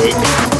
Wait.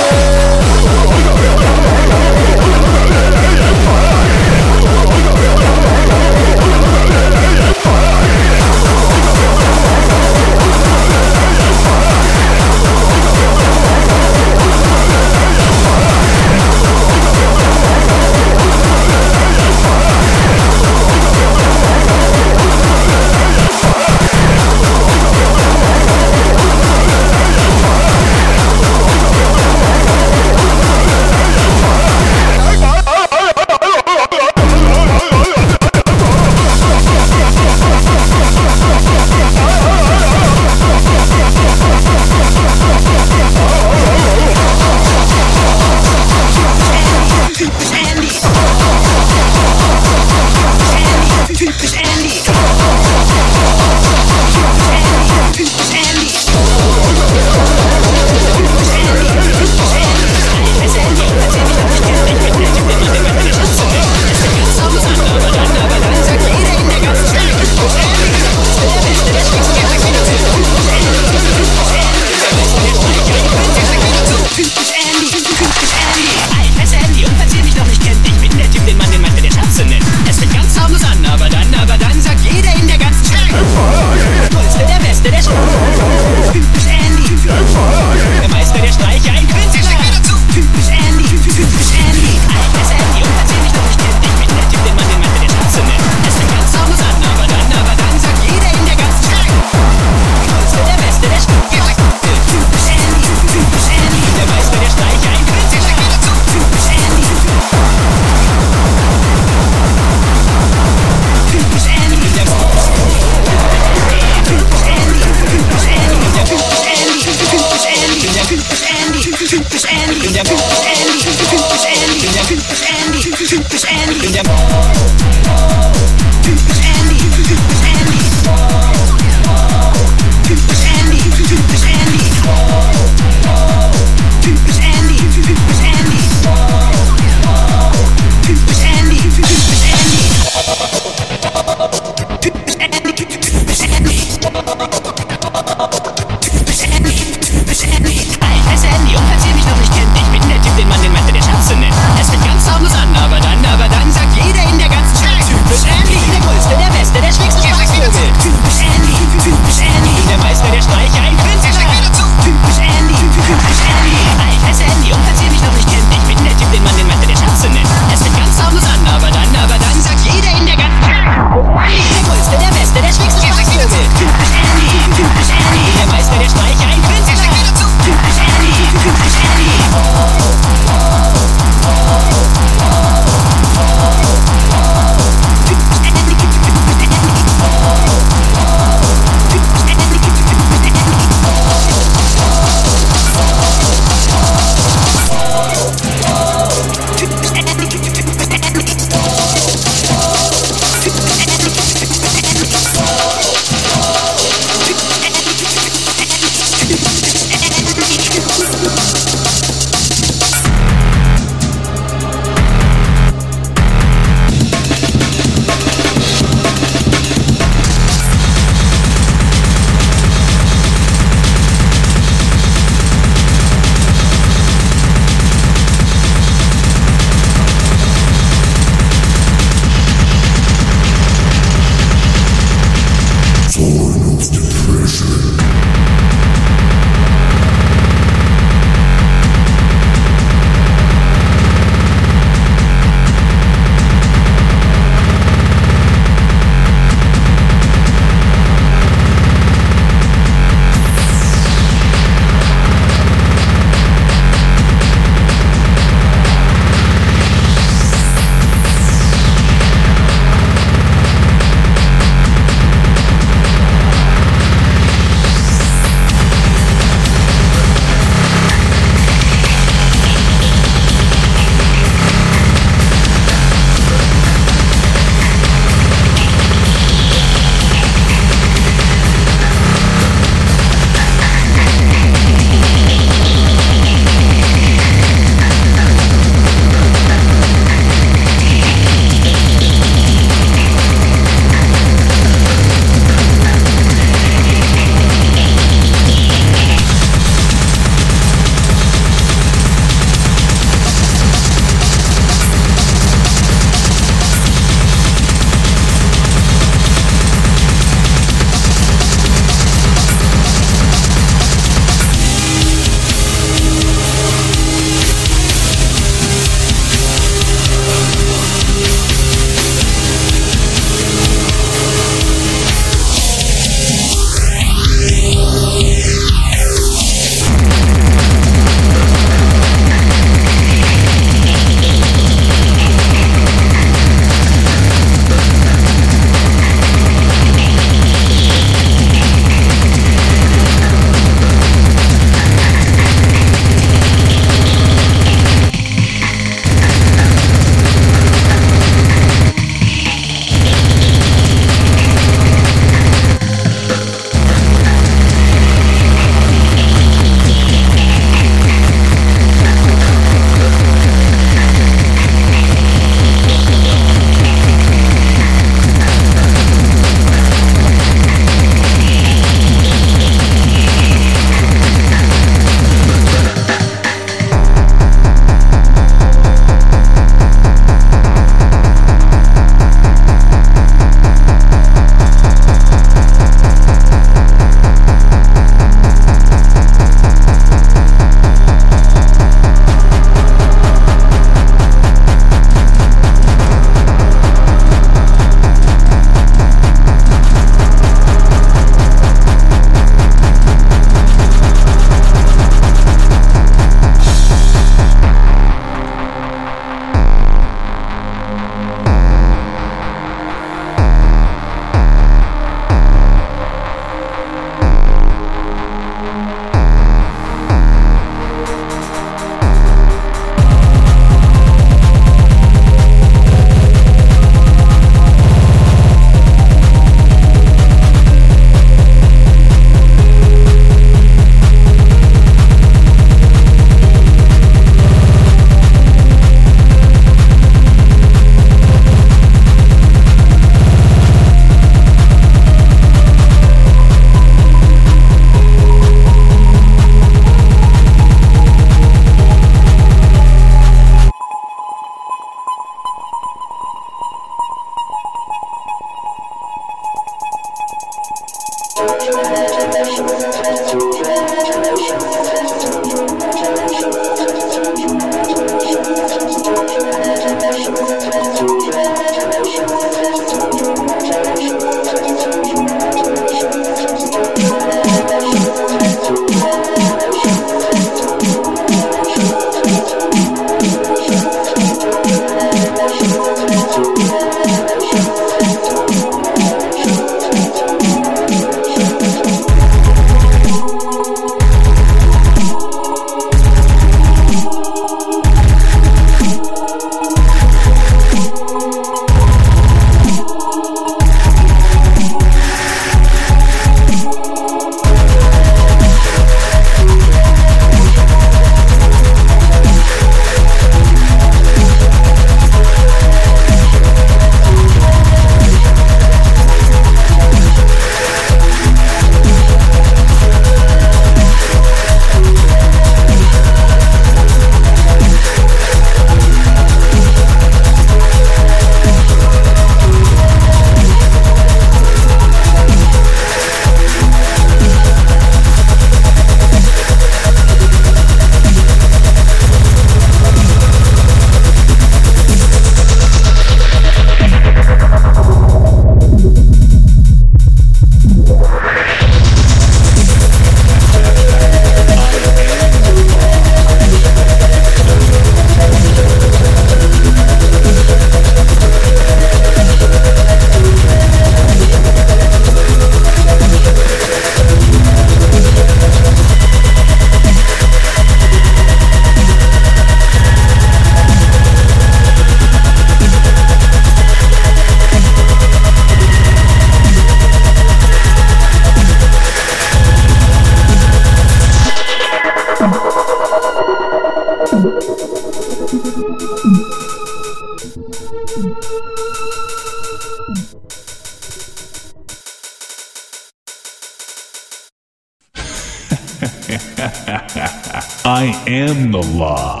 The law.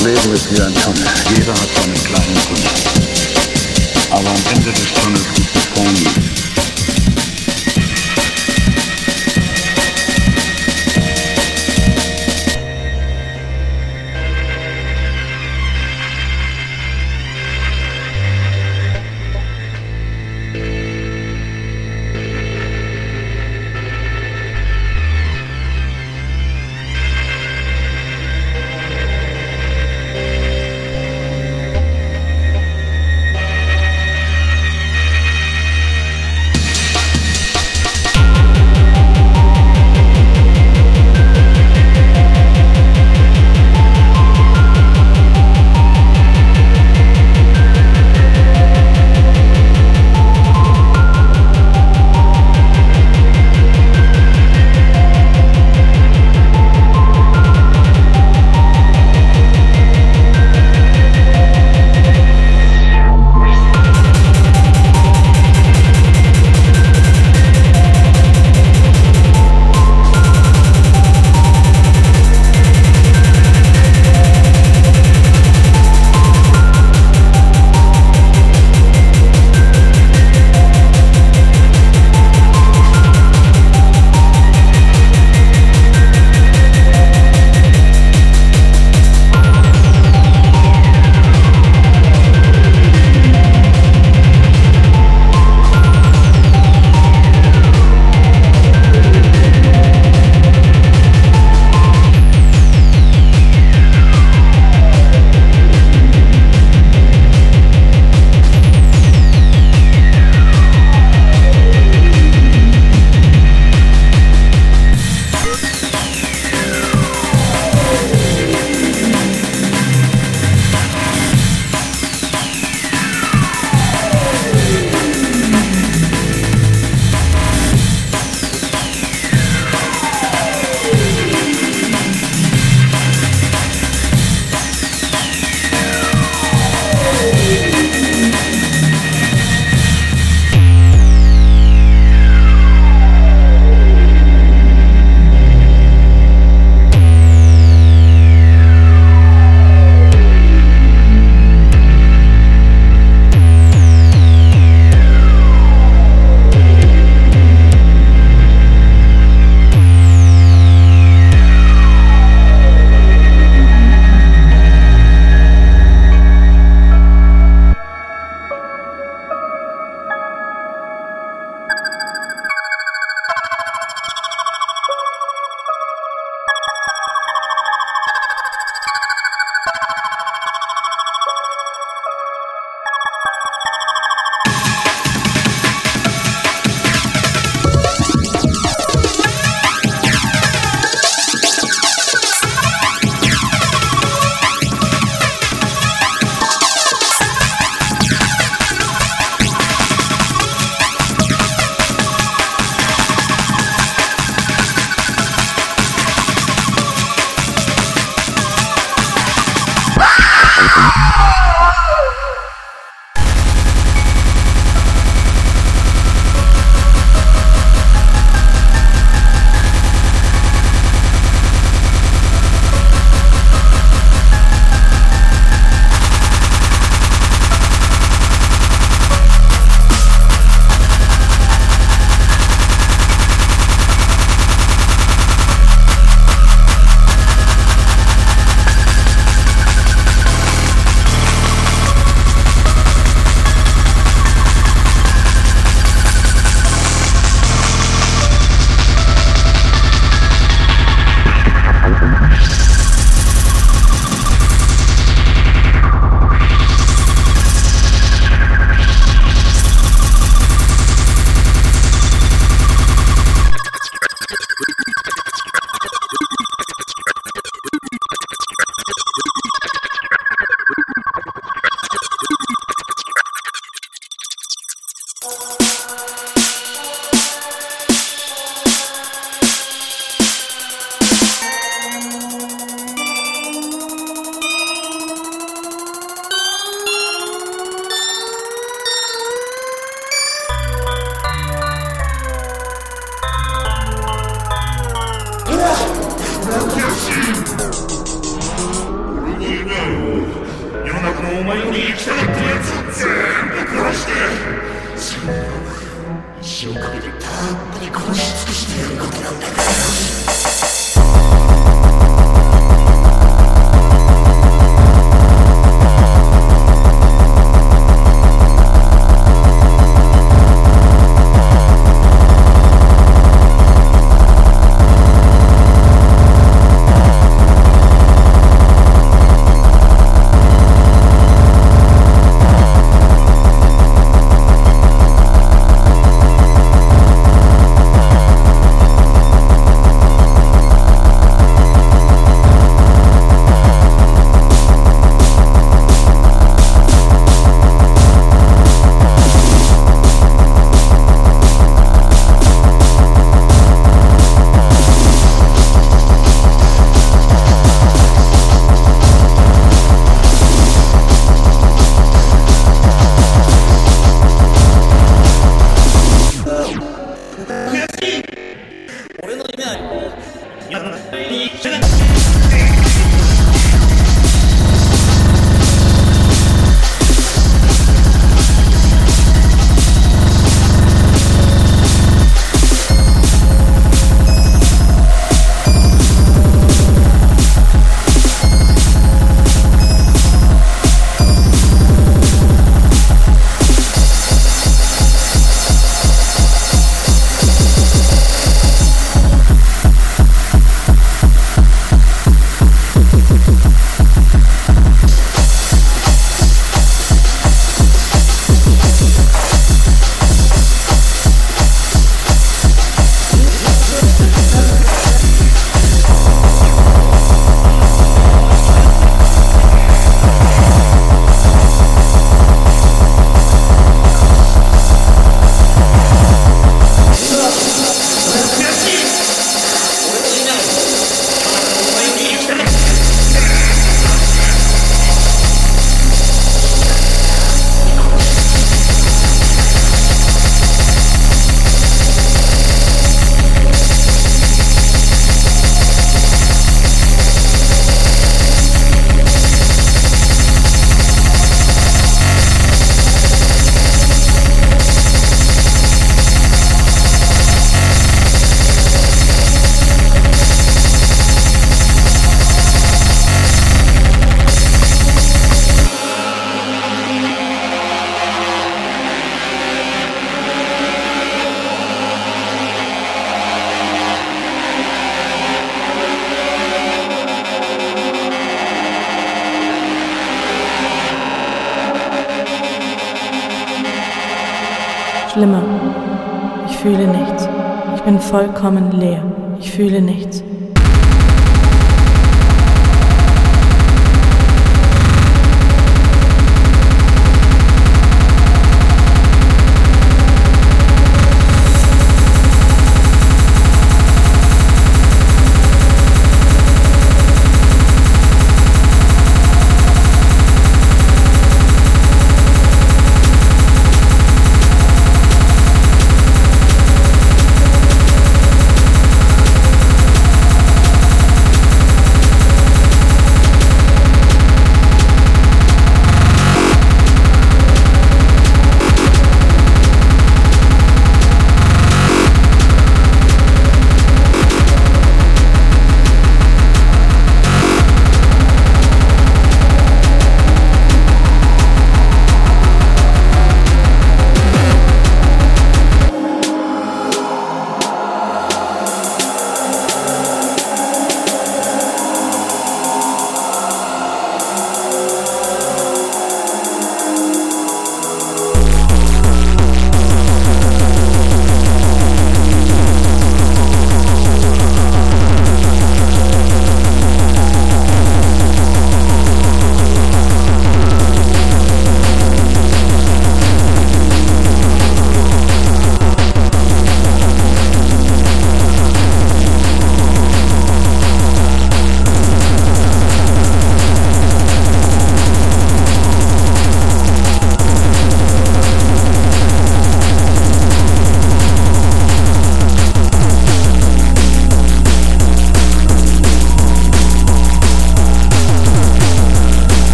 Das Leben ist wie ein Tunnel. Jeder hat seinen kleinen Tunnel. Aber am Ende des Tunnels vollkommen leer. Ich fühle